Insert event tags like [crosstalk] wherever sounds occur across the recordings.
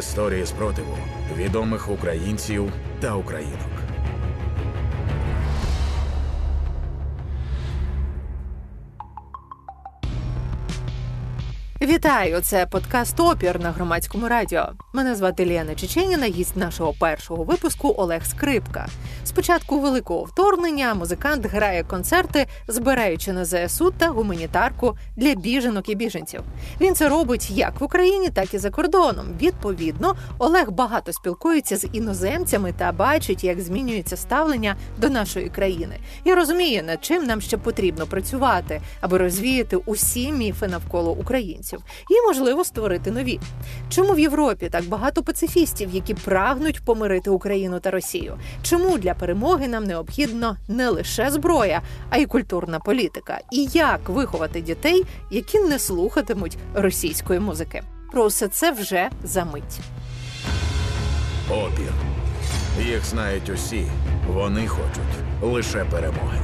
Історії спротиву відомих українців та українок. Вітаю! Це подкаст Опір на громадському радіо. Мене звати Ліана Чеченіна, гість нашого першого випуску Олег Скрипка. Спочатку великого вторгнення музикант грає концерти, збираючи на ЗСУ та гуманітарку для біженок і біженців. Він це робить як в Україні, так і за кордоном. Відповідно, Олег багато спілкується з іноземцями та бачить, як змінюється ставлення до нашої країни. І розуміє, над чим нам ще потрібно працювати, аби розвіяти усі міфи навколо українців і, можливо, створити нові. Чому в Європі так багато пацифістів, які прагнуть помирити Україну та Росію? Чому для перемоги нам необхідно не лише зброя, а й культурна політика? І як виховати дітей, які не слухатимуть російської музики? Про все це вже за мить. Опір. Їх знають усі. Вони хочуть лише перемоги.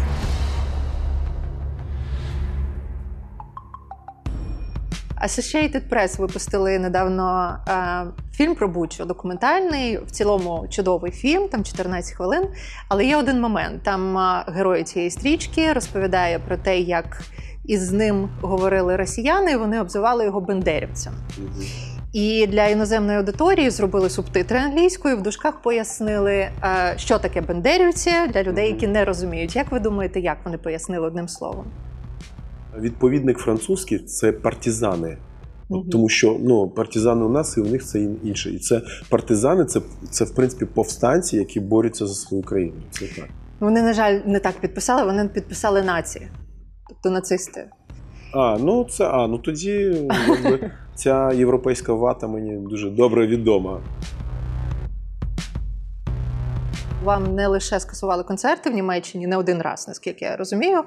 Associated Press випустили недавно е, фільм про Бучу, документальний, в цілому чудовий фільм, там 14 хвилин. Але є один момент: там е, герой цієї стрічки розповідає про те, як із ним говорили росіяни, і вони обзивали його бендерівцем. І для іноземної аудиторії зробили субтитри англійською. В дужках пояснили, е, що таке бендерівці для людей, які не розуміють. Як ви думаєте, як вони пояснили одним словом? Відповідник французький це партизани. Мгм. Тому що ну, партизани у нас і у них це інше. І це партизани, це, це в принципі повстанці, які борються за свою країну. Це так. Вони, на жаль, не так підписали, вони підписали нації, тобто нацисти. А, ну це а, ну тоді якби, ця європейська вата мені дуже добре відома. Вам не лише скасували концерти в Німеччині не один раз, наскільки я розумію.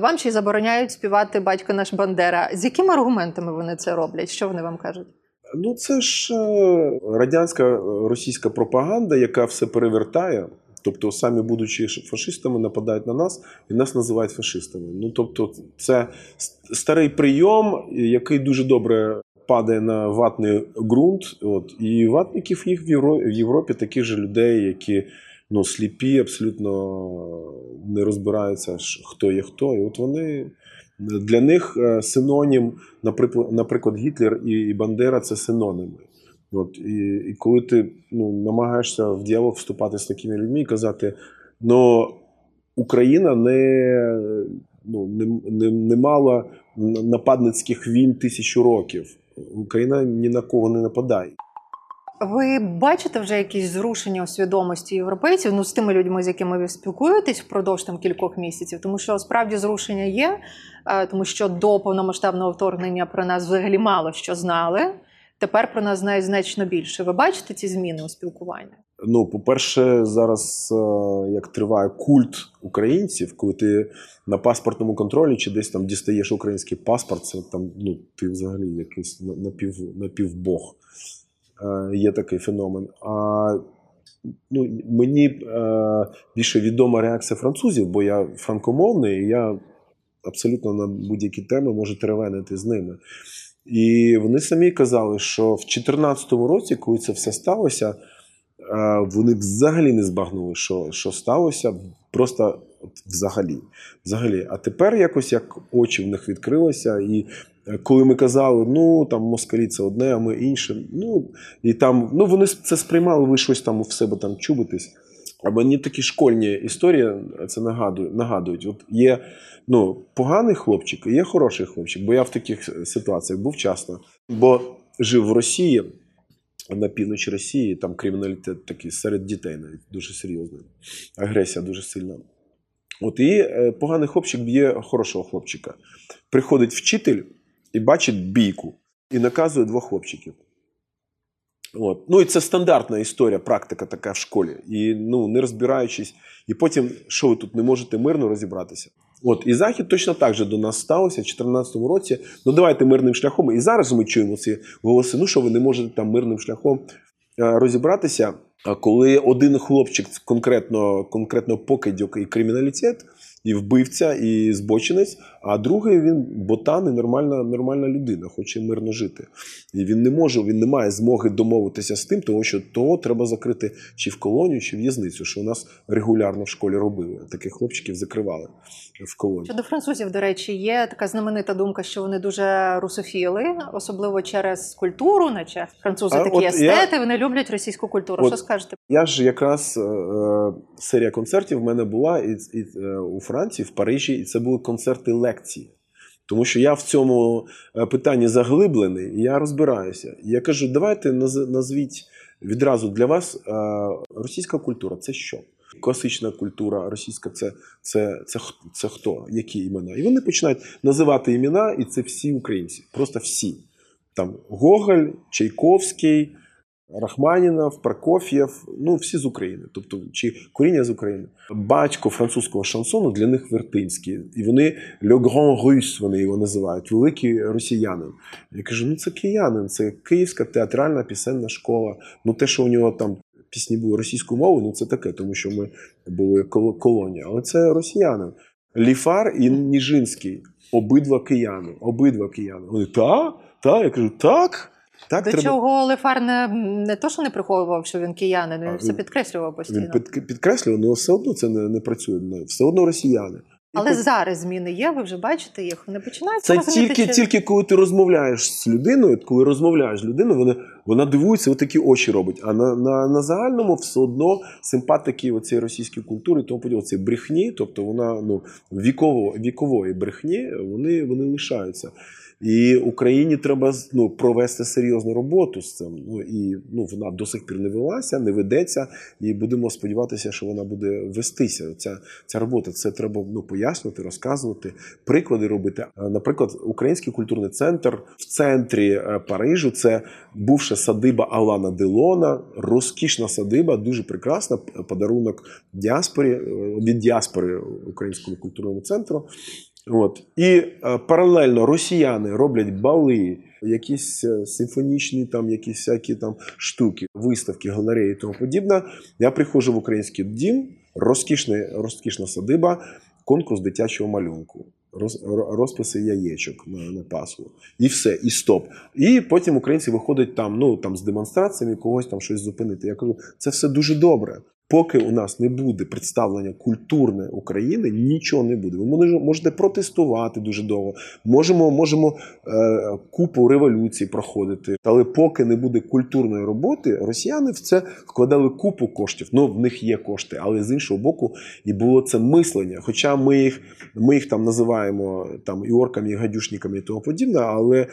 Вам ще й забороняють співати батько наш Бандера. З якими аргументами вони це роблять? Що вони вам кажуть? Ну, це ж е, радянська е, російська пропаганда, яка все перевертає. Тобто, самі будучи фашистами, нападають на нас і нас називають фашистами. Ну тобто, це старий прийом, який дуже добре падає на ватний ґрунт. От і ватників їх в Євро- в Європі таких же людей, які ну, сліпі, абсолютно не розбираються, хто є хто. І от вони для них е, синонім, наприклад, Гітлер і Бандера це синоніми. От, і, і коли ти ну, намагаєшся в діалог вступати з такими людьми і казати, ну Україна не, ну, не, не, не мала нападницьких війн тисячу років. Україна ні на кого не нападає. Ви бачите вже якісь зрушення у свідомості європейців ну з тими людьми, з якими ви спілкуєтесь впродовж там кількох місяців, тому що справді зрушення є, е, тому що до повномасштабного вторгнення про нас взагалі мало що знали. Тепер про нас знають значно більше. Ви бачите ці зміни у спілкуванні? Ну, по-перше, зараз е, як триває культ українців, коли ти на паспортному контролі чи десь там дістаєш український паспорт, це там ну, ти взагалі якийсь напів, напівбог. Е, Є такий феномен. А ну, мені е, більше відома реакція французів, бо я франкомовний, і я абсолютно на будь-які теми можу теревенити з ними. І вони самі казали, що в 2014 році, коли це все сталося, е, вони взагалі не збагнули, що, що сталося. Просто взагалі. взагалі. А тепер якось як очі в них відкрилися, і коли ми казали, ну там москалі це одне, а ми інше. Ну і там ну вони це сприймали, ви щось там в себе там чубитесь. А мені такі школьні історії це нагадують. нагадують. От є ну, поганий хлопчик, і є хороший хлопчик, бо я в таких ситуаціях був часто. Бо жив в Росії, на півночі Росії, там криміналітет такий серед дітей навіть дуже серйозний. Агресія дуже сильна. От і е, поганий хлопчик б'є хорошого хлопчика. Приходить вчитель і бачить бійку, і наказує двох хлопчиків. От. Ну і це стандартна історія, практика така в школі. І ну, не розбираючись, і потім, що ви тут не можете мирно розібратися. От, і Захід точно так же до нас сталося в 2014 році. Ну давайте мирним шляхом. І зараз ми чуємо ці голоси. Ну що ви не можете там мирним шляхом е, розібратися. А коли один хлопчик конкретно, конкретно покидьок і криміналітет, і вбивця, і збочинець, а другий він ботан і нормальна, нормальна людина, хоче мирно жити. І він не може, він не має змоги домовитися з тим, тому що того треба закрити чи в колонію, чи в в'язницю, що у нас регулярно в школі робили. Таких хлопчиків закривали в колонію. Щодо французів, до речі, є така знаменита думка, що вони дуже русофіли, особливо через культуру, наче французи А такі от я- естети, вони люблять російську культуру. От Що скажете? Я ж якраз е, е, серія концертів в мене була і, і, е, у Франції, в Парижі, і це були концерти лекції. Тому що я в цьому е, питанні заглиблений, і я розбираюся. І я кажу, давайте назвіть відразу для вас е, російська культура це що? Класична культура російська це, це, це, це хто? Які імена? І вони починають називати імена, і це всі українці, просто всі. Там Гоголь, Чайковський, Рахманінов, Прокоф'єв, ну всі з України, тобто чи коріння з України. Батько французького шансону для них Вертинський. І вони Le Grand Russe, вони його називають, великий росіянин. Я кажу: ну це киянин, це Київська театральна пісенна школа. Ну те, що у нього там пісні були російською мовою, ну це таке, тому що ми були коло- колонія. Але це росіянин. Ліфар і Ніжинський. Обидва кияни. Обидва кияни. Вони та? Та? Я кажу, так. Так, До треба. чого Лефар не, не то, що не приховував, що він киянин, він А, все підкреслював постійно. Він під, підкреслював, але все одно це не, не працює. Все одно росіяни. Але тут- зараз зміни є, ви вже бачите їх. Вони починають це розуміти, тільки, що... тільки коли ти розмовляєш з людиною, коли розмовляєш з людиною, вона, вона дивується, отакі очі робить. А на, на, на загальному все одно симпатики цієї російської культури, тому подібне, цієї брехні, тобто вона ну, віково, вікової брехні, вони, вони лишаються. І Україні треба ну, провести серйозну роботу з цим. Ну і ну вона до сих пір не велася, не ведеться, і будемо сподіватися, що вона буде вестися. Ця, ця робота це треба ну, пояснювати, розказувати, приклади робити. Е, Наприклад, Український культурний центр в центрі е, Парижу це бувша садиба Алана Делона, розкішна садиба, дуже прекрасна. Подарунок діаспорі е, від діаспори Українському культурному центру. От. І е, паралельно росіяни роблять бали, якісь е, симфонічні, там, якісь всякі там штуки, виставки, галереї і тому подібне. Я приходжу в український дім, розкішний, розкішна садиба, конкурс дитячого малюнку. Роз, розписи яєчок на, на Пасху. І все, і стоп. І потім українці виходять там, ну, там з демонстраціями, когось там щось зупинити. Я кажу, це все дуже добре. Поки у нас не буде представлення культурне України, нічого не буде. Ви може- можете протестувати дуже довго, можемо, можемо е, купу революцій проходити. Але поки не буде культурної роботи, росіяни в це вкладали купу коштів. Ну, в них є кошти, але з іншого боку, і було це мислення. Хоча ми їх, ми їх там називаємо там і орками, і гадюшниками, і тому подібне, але е,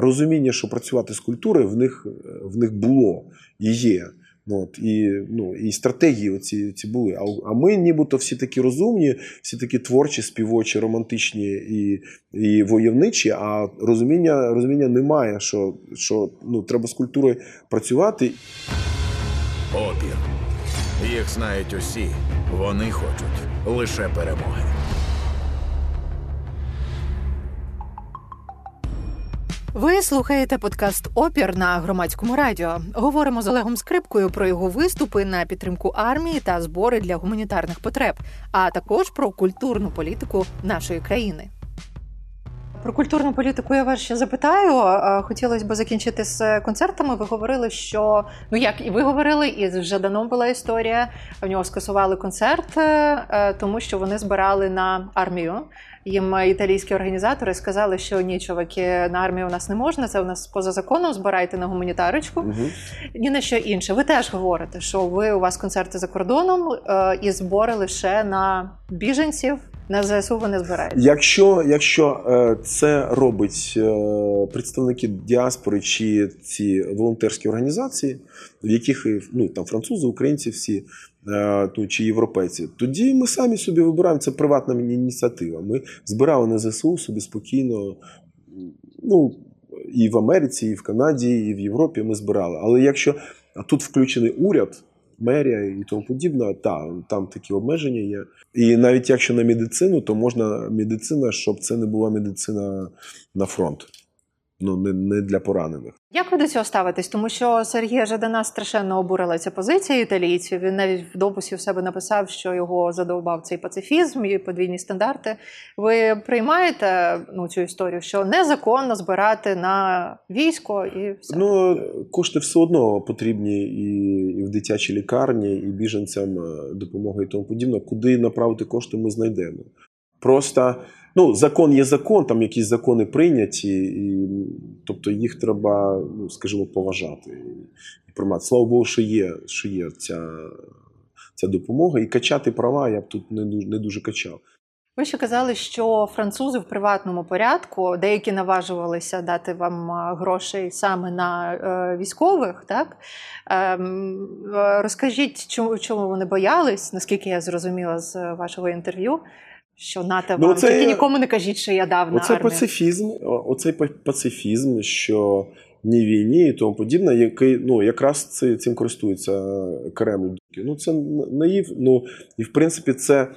розуміння, що працювати з культурою, в них, в них було і є. От, і, ну, і стратегії оці, ці були. А, а ми нібито всі такі розумні, всі такі творчі, співочі, романтичні і, і войовничі, а розуміння, розуміння немає, що, що ну, треба з культурою працювати. Опір. Їх знають усі. Вони хочуть лише перемоги. Ви слухаєте подкаст Опір на громадському радіо. Говоримо з Олегом Скрипкою про його виступи на підтримку армії та збори для гуманітарних потреб, а також про культурну політику нашої країни. Про культурну політику я вас ще запитаю. Хотілося б закінчити з концертами. Ви говорили, що ну як і ви говорили, і з Жаданом була історія. В нього скасували концерт, е, тому що вони збирали на армію. Їм італійські організатори сказали, що ні, чуваки, на армію у нас не можна. Це у нас поза законом. Збирайте на гуманітарочку. Угу. Ні на що інше. Ви теж говорите, що ви у вас концерти за кордоном е, і збори лише на біженців. На ЗСУ ви не збираєте. Якщо, якщо е, це робить е, представники діаспори чи ці волонтерські організації, в яких ну, там французи, українці всі е, ну, чи європейці, тоді ми самі собі вибираємо це приватна ініціатива. Ми збирали на ЗСУ собі спокійно. Ну, і в Америці, і в Канаді, і в Європі ми збирали. Але якщо тут включений уряд, мерія і тому подібне, та, там такі обмеження є. І навіть якщо на медицину, то можна медицина, щоб це не була медицина на фронт. Ну не, не для поранених. Як ви до цього ставитесь? Тому що Сергія Жадана страшенно обурила ця позиція італійців. Він навіть в дописі в себе написав, що його задовбав цей пацифізм і подвійні стандарти. Ви приймаєте ну, цю історію, що незаконно збирати на військо і все? Ну кошти все одно потрібні і, і в дитячій лікарні, і біженцям е, допомоги і тому подібне. Куди направити кошти, ми знайдемо. Просто ну, закон є закон, там якісь закони прийняті, і, тобто їх треба, ну, скажімо, поважати і приймати. Слава Богу, що є, що є ця, ця допомога. І качати права я б тут не дуже, не дуже качав. Ви ще казали, що французи в приватному порядку деякі наважувалися дати вам грошей саме на е, військових. Так ем, е, розкажіть, чому, чому вони боялись, наскільки я зрозуміла з вашого інтерв'ю. Що НАТО Ну, вам оце- тільки нікому не кажіть, що я дав на Оцей армію. пацифізм, оцей пацифізм, що ні війні і тому подібне, який ну якраз це, цим користується Кремль. Ну це наїв. Ну і в принципі це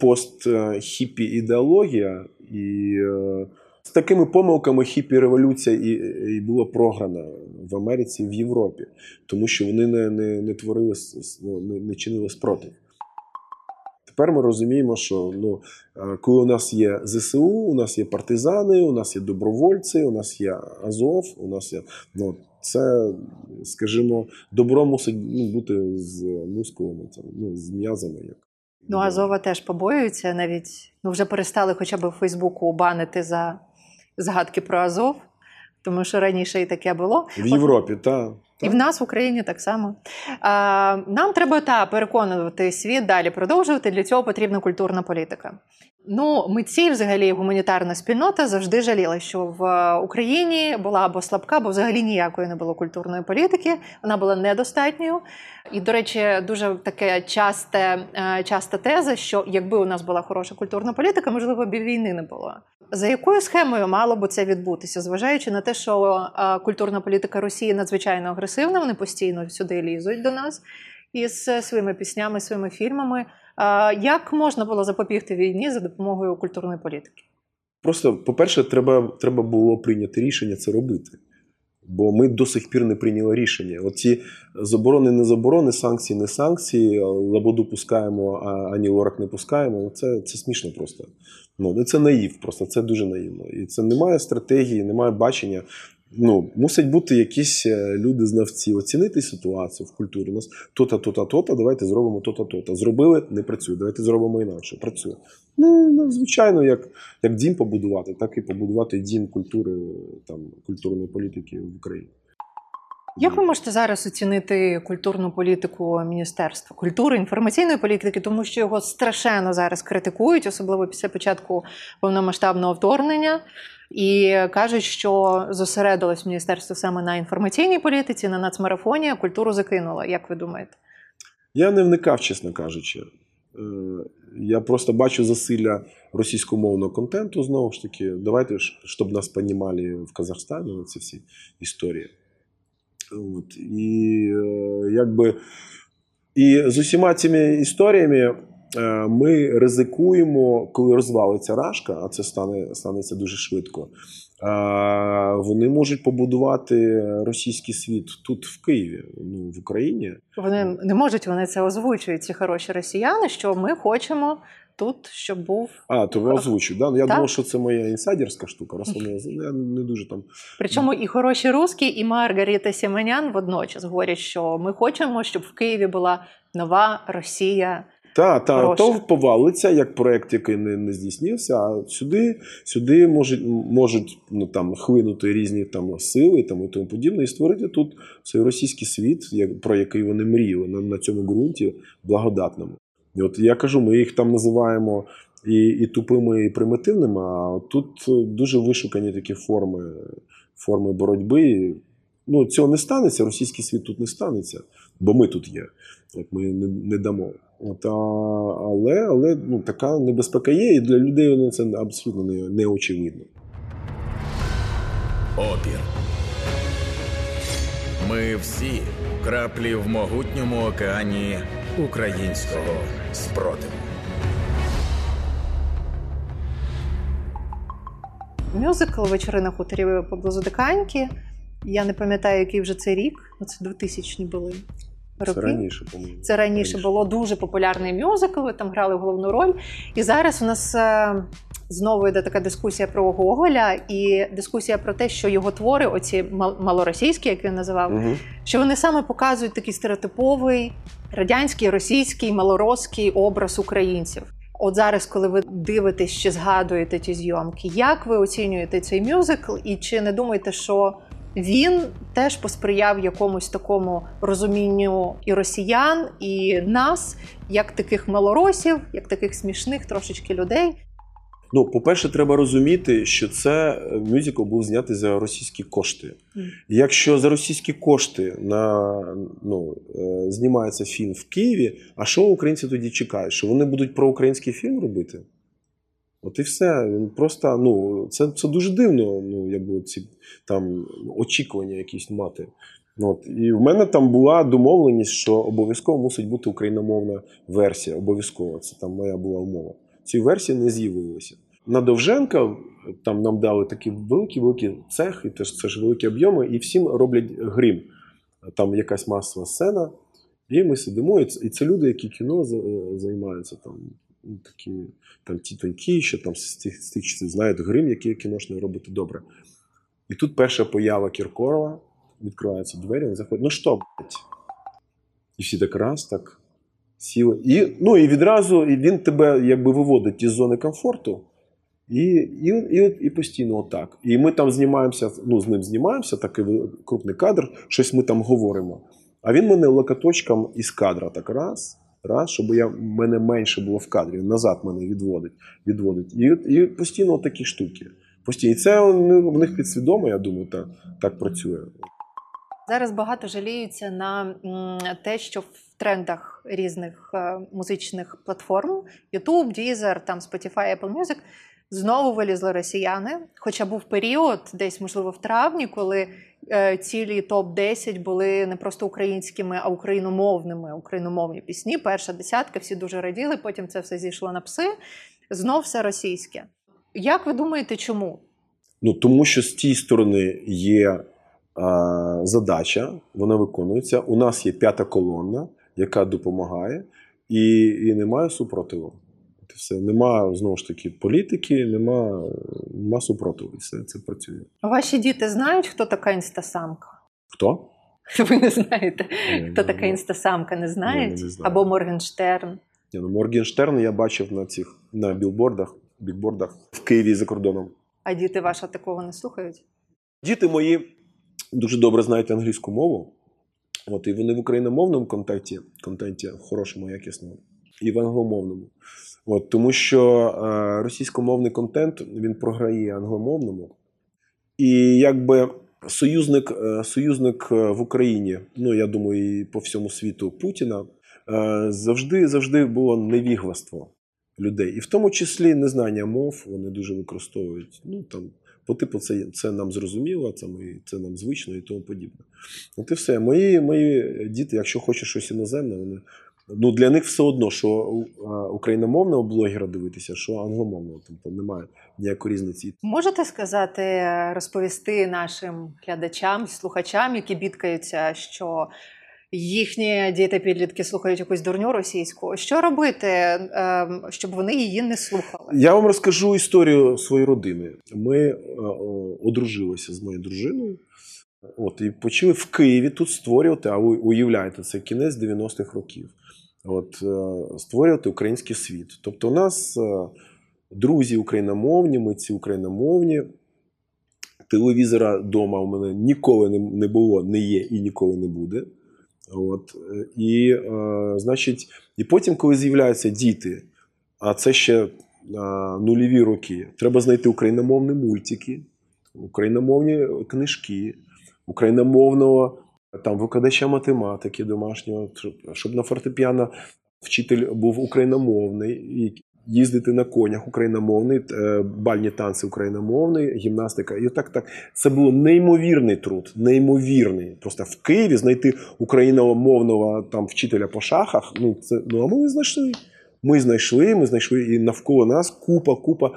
пост-хіппі ідеологія, і е, з такими помилками хіппі революція і, і була програна в Америці і в Європі, тому що вони не, не, не творили ну, не, не чинили спротив. Тепер ми розуміємо, що ну, е, коли у нас є ЗСУ, у нас є партизани, у нас є добровольці, у нас є Азов, у нас є. Ну, це, скажімо, добро мусить ну, бути з мускулами, там, ну, з м'язами. Як. Ну, Азова теж побоюються, навіть ну, вже перестали хоча б в Фейсбуку банити за згадки про Азов, тому що раніше і таке було. В Європі, так. І в нас в Україні так само. А, нам треба та переконувати світ далі продовжувати. Для цього потрібна культурна політика. Ну, митці, взагалі, гуманітарна спільнота завжди жаліла, що в Україні була або слабка, або взагалі ніякої не було культурної політики. Вона була недостатньою. І, до речі, дуже таке часте, е, часта теза, що якби у нас була хороша культурна політика, можливо, б війни не було. За якою схемою мало би це відбутися, зважаючи на те, що е, культурна політика Росії надзвичайно агресивна, вони постійно сюди лізуть до нас із е, своїми піснями, своїми фільмами. Як можна було запобігти війні за допомогою культурної політики? Просто, по-перше, треба, треба було прийняти рішення це робити. Бо ми до сих пір не прийняли рішення. Оці заборони, не заборони, санкції, не санкції, лабоду пускаємо, а ані лорак не пускаємо. Це, це смішно просто. Ну, ну, це наїв, просто це дуже наївно. І це немає стратегії, немає бачення. Ну, мусять бути якісь е, люди-знавці, оцінити ситуацію в культурі. У нас то-та, то-та, то-та, давайте зробимо то-та, то-та. Зробили, не працює. Давайте зробимо інакше. Працює. Ну, ну, звичайно, як, як дім побудувати, так і побудувати дім культури, там, культурної політики в Україні. Як ви можете зараз оцінити культурну політику Міністерства культури, інформаційної політики, тому що його страшенно зараз критикують, особливо після початку повномасштабного вторгнення, і кажуть, що зосередилось міністерство саме на інформаційній політиці, на нацмарафоні, а культуру закинуло. Як ви думаєте? Я не вникав, чесно кажучи. Е, Я просто бачу засилля російськомовного контенту знову ж таки. Давайте щоб нас понімали в Казахстані, ці всі історії. От. І е, якби і з усіма цими історіями е, ми ризикуємо, коли розвалиться Рашка, а це стане, станеться дуже швидко. е, Вони можуть побудувати російський світ тут, в Києві, ну, в Україні. Вони не можуть, вони це озвучують, ці хороші росіяни, що ми хочемо тут, щоб був. А, то ви озвучив, да? Ну, Я Так. думав, що це моя інсайдерська штука. Раз вони ну, я не дуже там. Причому і хороші русські, і Маргарита Сіманян водночас говорять, що ми хочемо, щоб в Києві була нова Росія. Та, та, то повалиться як проект, який не, не здійснився, а сюди, сюди можуть, можуть ну, там, хлинути різні там, сили там, і тому подібне, і створити тут цей російський світ, як, про який вони мріяли на, на цьому ґрунті благодатному. І от я кажу, ми їх там називаємо і, і тупими, і примітивними, а тут дуже вишукані такі форми, форми боротьби. Ну, цього не станеться, російський світ тут не станеться, бо ми тут є. От ми не, не дамо. От, а, але але ну, така небезпека є, і для людей ну, це абсолютно не, не очевидно. Опір. Ми всі краплі в могутньому океані українського спротиву. мюзикл вечори на хуторі поблизу Диканьки. Я не пам'ятаю, який вже це рік. Ну, Це 2000 були роки. Це раніше, по-моєму. Це раніше було дуже популярний мюзикл, ви там грали головну роль. І зараз у нас е, знову йде така дискусія про Гоголя і дискусія про те, що його твори, оці мал- малоросійські, як він називав, Угу. що вони саме показують такий стереотиповий радянський, російський, малоросський образ українців. От зараз, коли ви дивитесь чи згадуєте ті зйомки, як ви оцінюєте цей мюзикл, і чи не думаєте, що він теж посприяв якомусь такому розумінню і росіян, і нас, як таких малоросів, як таких смішних трошечки людей? Ну, по-перше, треба розуміти, що це е, мюзикл був знятий за російські кошти. Якщо за російські кошти на, ну, е, знімається фільм в Києві, а що українці тоді чекають? Що вони будуть про український фільм робити? От і все. Він Просто ну, це, це дуже дивно, ну, якби ці там очікування якісь мати. Ну, От. І в мене там була домовленість, що обов'язково мусить бути україномовна версія. Обов'язково. Це там моя була умова. Ці версії не з'явилися. На Довженка там нам дали такі великі великі цехи, теж це ж великі об'єми, і всім роблять грім. Там якась масова сцена, і ми сидимо, і це, і це люди, які кіно е, займаються там. Такі там ті тонкі, що там з тих, з тих знають грим, який кіношний робити добре. І тут перша поява Кіркорова, відкриваються двері, він заходить. Ну що, блядь? І всі так раз, так сіли. І, ну, і відразу і він тебе якби виводить із зони комфорту. І, і, і, і постійно отак. І ми там знімаємося, ну, з ним знімаємося, такий крупний кадр, щось ми там говоримо. А він мене локоточком із кадра так раз, раз, щоб я, мене менше було в кадрі, назад мене відводить. відводить. І, і постійно такі штуки. Постійно. І це в них підсвідомо, я думаю, так, так працює. Зараз багато жаліються на те, що в трендах різних е, музичних платформ YouTube, Deezer, там Spotify, Apple Music знову вилізли росіяни. Хоча був період, десь можливо в травні, коли цілі топ 10 були не просто українськими, а україномовними, україномовні пісні. Перша десятка, всі дуже раділи. Потім це все зійшло на пси. Знов все російське. Як ви думаєте, чому? Ну, тому що з тієї сторони є а, задача, вона виконується. У нас є п'ята колонна, яка допомагає, і, і немає супротиву. Все. Нема знову ж таки політики, нема, нема супротиву. Все це працює. Ваші діти знають, хто така інстасамка? Хто? [laughs] Ви не знаєте, Ні, хто ні, така ні. інстасамка, не знають? Не. Або Моргенштерн. Ні, ну, Моргенштерн я бачив на цих на білбордах, бікбордах в Києві за кордоном. А діти ваші такого не слухають? Діти мої дуже добре знають англійську мову. От, і вони в україномовному контенті, контенті хорошому, якісному, і в англомовному. От, тому що е, російськомовний контент він програє англомовному. І якби союзник, е, союзник е, в Україні, ну я думаю, і по всьому світу Путіна, е, завжди, завжди було невігластво людей. І в тому числі незнання мов вони дуже використовують. Ну там по типу, це, це нам зрозуміло, це, ми, це нам звично і тому подібне. От і все. Мої, мої діти, якщо хочуть щось іноземне, вони. Ну, для них все одно, що україномовного блогера дивитися, що англомовного. Тобто немає ніякої різниці. Можете сказати, розповісти нашим глядачам, слухачам, які бідкаються, що їхні діти підлітки слухають якусь дурню російську. Що робити, ем, щоб вони її не слухали? Я вам розкажу історію своєї родини. Ми е, одружилися з моєю дружиною. От, і почали в Києві тут створювати, а ви уявляєте, це кінець 90-х років. От, е, створювати український світ. Тобто, у нас е, друзі україномовні, митці україномовні. Телевізора вдома у мене ніколи не, було, не є і ніколи не буде. От, і, е, значить, і потім, коли з'являються діти, а це ще нульові роки, треба знайти україномовні мультики, україномовні книжки, україномовного там, викладача математики домашнього, щоб- на фортепіано вчитель був україномовний, їздити на конях україномовний, е, бальні танці україномовний, гімнастика. І так, так. Це був неймовірний труд, неймовірний. Просто в Києві знайти україномовного там вчителя по шахах. Ну, це, ну а ми знайшли. Ми знайшли, ми знайшли і навколо нас купа, купа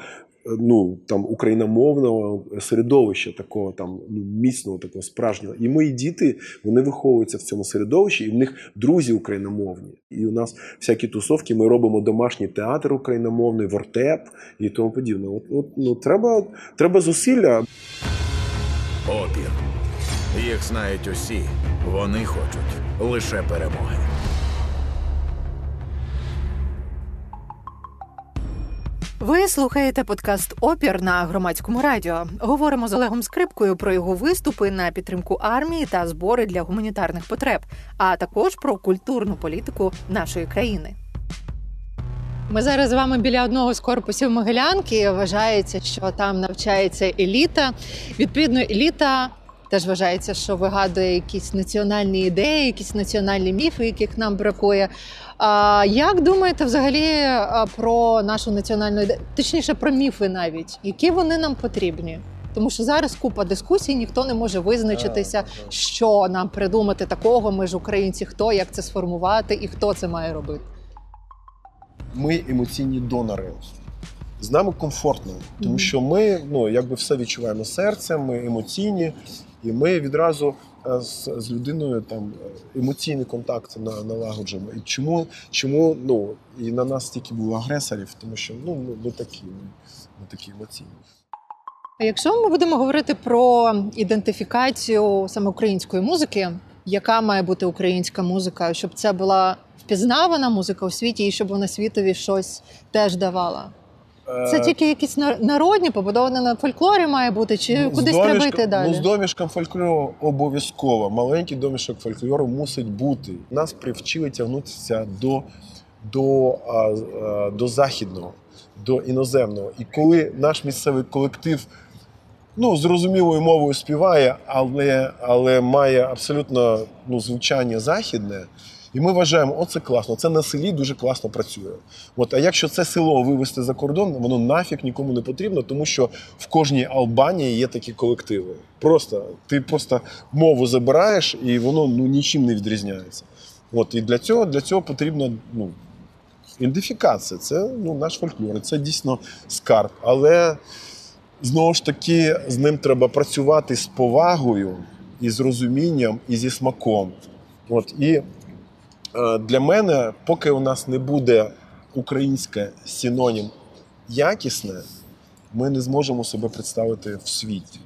ну, там, україномовного середовища, такого там ну, міцного, такого справжнього. І мої діти вони виховуються в цьому середовищі, і в них друзі україномовні. І у нас всякі тусовки, ми робимо домашній театр україномовний, вортеп і тому подібне. От, от ну, треба, треба зусилля. Опір. Їх знають усі. Вони хочуть лише перемоги. Ви слухаєте подкаст Опір на громадському радіо. Говоримо з Олегом Скрипкою про його виступи на підтримку армії та збори для гуманітарних потреб, а також про культурну політику нашої країни. Ми зараз з вами біля одного з корпусів Могилянки. Вважається, що там навчається еліта. Відповідно, еліта теж вважається, що вигадує якісь національні ідеї, якісь національні міфи, яких нам бракує. А як думаєте взагалі про нашу національну ідею? Точніше, про міфи навіть, які вони нам потрібні? Тому що зараз купа дискусій, ніхто не може визначитися, що нам придумати такого. Ми ж українці, хто як це сформувати і хто це має робити. Ми емоційні донори. З нами комфортно, тому що ми ну, якби все відчуваємо серцем, ми емоційні, і ми відразу е, з, з людиною там е, емоційний контакт на, налагоджуємо. І чому, чому ну, і на нас стільки було агресорів, тому що ну, ми, ми такі, ми, ми такі емоційні. А якщо ми будемо говорити про ідентифікацію саме української музики, яка має бути українська музика, щоб це була впізнавана музика у світі, і щоб вона світові щось теж давала? Це Е, тільки якісь народні, побудовані на фольклорі має бути, чи Ну, кудись треба йти далі? Ну, з домішком фольклору обов'язково. Маленький домішок фольклору мусить бути. Нас привчили тягнутися до, до, а, а, до західного, до іноземного. І коли наш місцевий колектив ну, зрозумілою мовою співає, але, але має абсолютно ну, звучання західне. І ми вважаємо, оце класно, це на селі дуже класно працює. От, а якщо це село вивезти за кордон, воно нафіг нікому не потрібно, тому що в кожній Албанії є такі колективи. Просто ти просто мову забираєш, і воно ну, нічим не відрізняється. От, і для цього, для цього потрібно ну, ідентифікація. Це ну, наш фольклор, це дійсно скарб. Але знову ж таки з ним треба працювати з повагою, і з розумінням, і зі смаком. От, і для мене, поки у нас не буде українське синонім якісне, ми не зможемо себе представити в світі.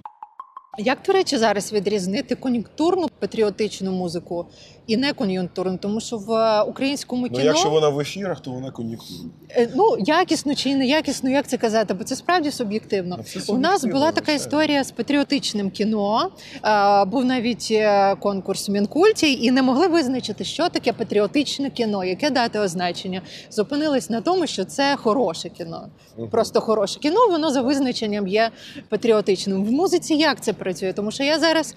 Як, до речі, зараз відрізнити кон'юнктурну патріотичну музику і не некон'юнктурну? Тому що в е, українському Ну, якщо вона в ефірах, то вона кон'юнктурна. Е, Ну, якісно чи неякісно, як це казати, бо це справді суб'єктивно. Ну, це У нас була така звичайно. історія з патріотичним кіно. Е, Був навіть конкурс в Мінкульті, і не могли визначити, що таке патріотичне кіно, яке дати означення. Зупинились на тому, що це хороше кіно. Просто хороше кіно, воно за визначенням є патріотичним. В музиці як це працює? Тому що я зараз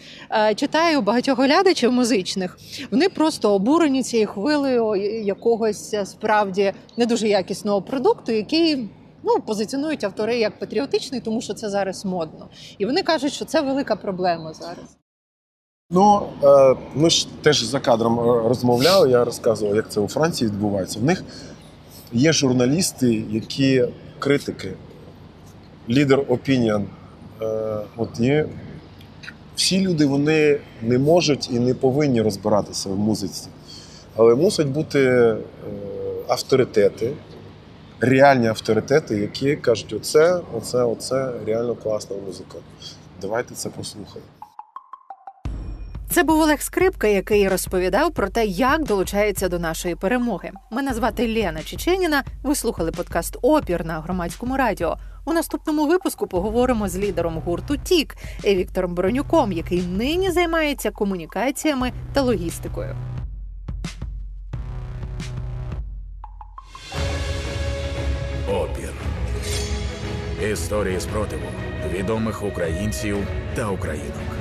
читаю багатьох глядачів музичних. Вони просто обурені цією хвилею якогось е, справді не дуже якісного продукту, який. Ну, позиціонують автори як патріотичний, тому що це зараз модно. І вони кажуть, що це велика проблема зараз. Ну, е, ми ж теж за кадром е, розмовляли, я розказував, як це у Франції відбувається. В них є журналісти, які критики, лідер опініон. От і всі люди вони не можуть і не повинні розбиратися в музиці. Але мусять бути е, авторитети, реальні авторитети, які кажуть, оце, оце, оце реально класна музика. Давайте це послухаємо. Це був Олег Скрипка, який розповідав про те, як долучається до нашої перемоги. Мене звати Лена Чеченіна. Ви слухали подкаст Опір на громадському радіо. У наступному випуску поговоримо з лідером гурту Тік Віктором Бронюком, який нині займається комунікаціями та логістикою. Опір. Історії спротиву відомих українців та українок.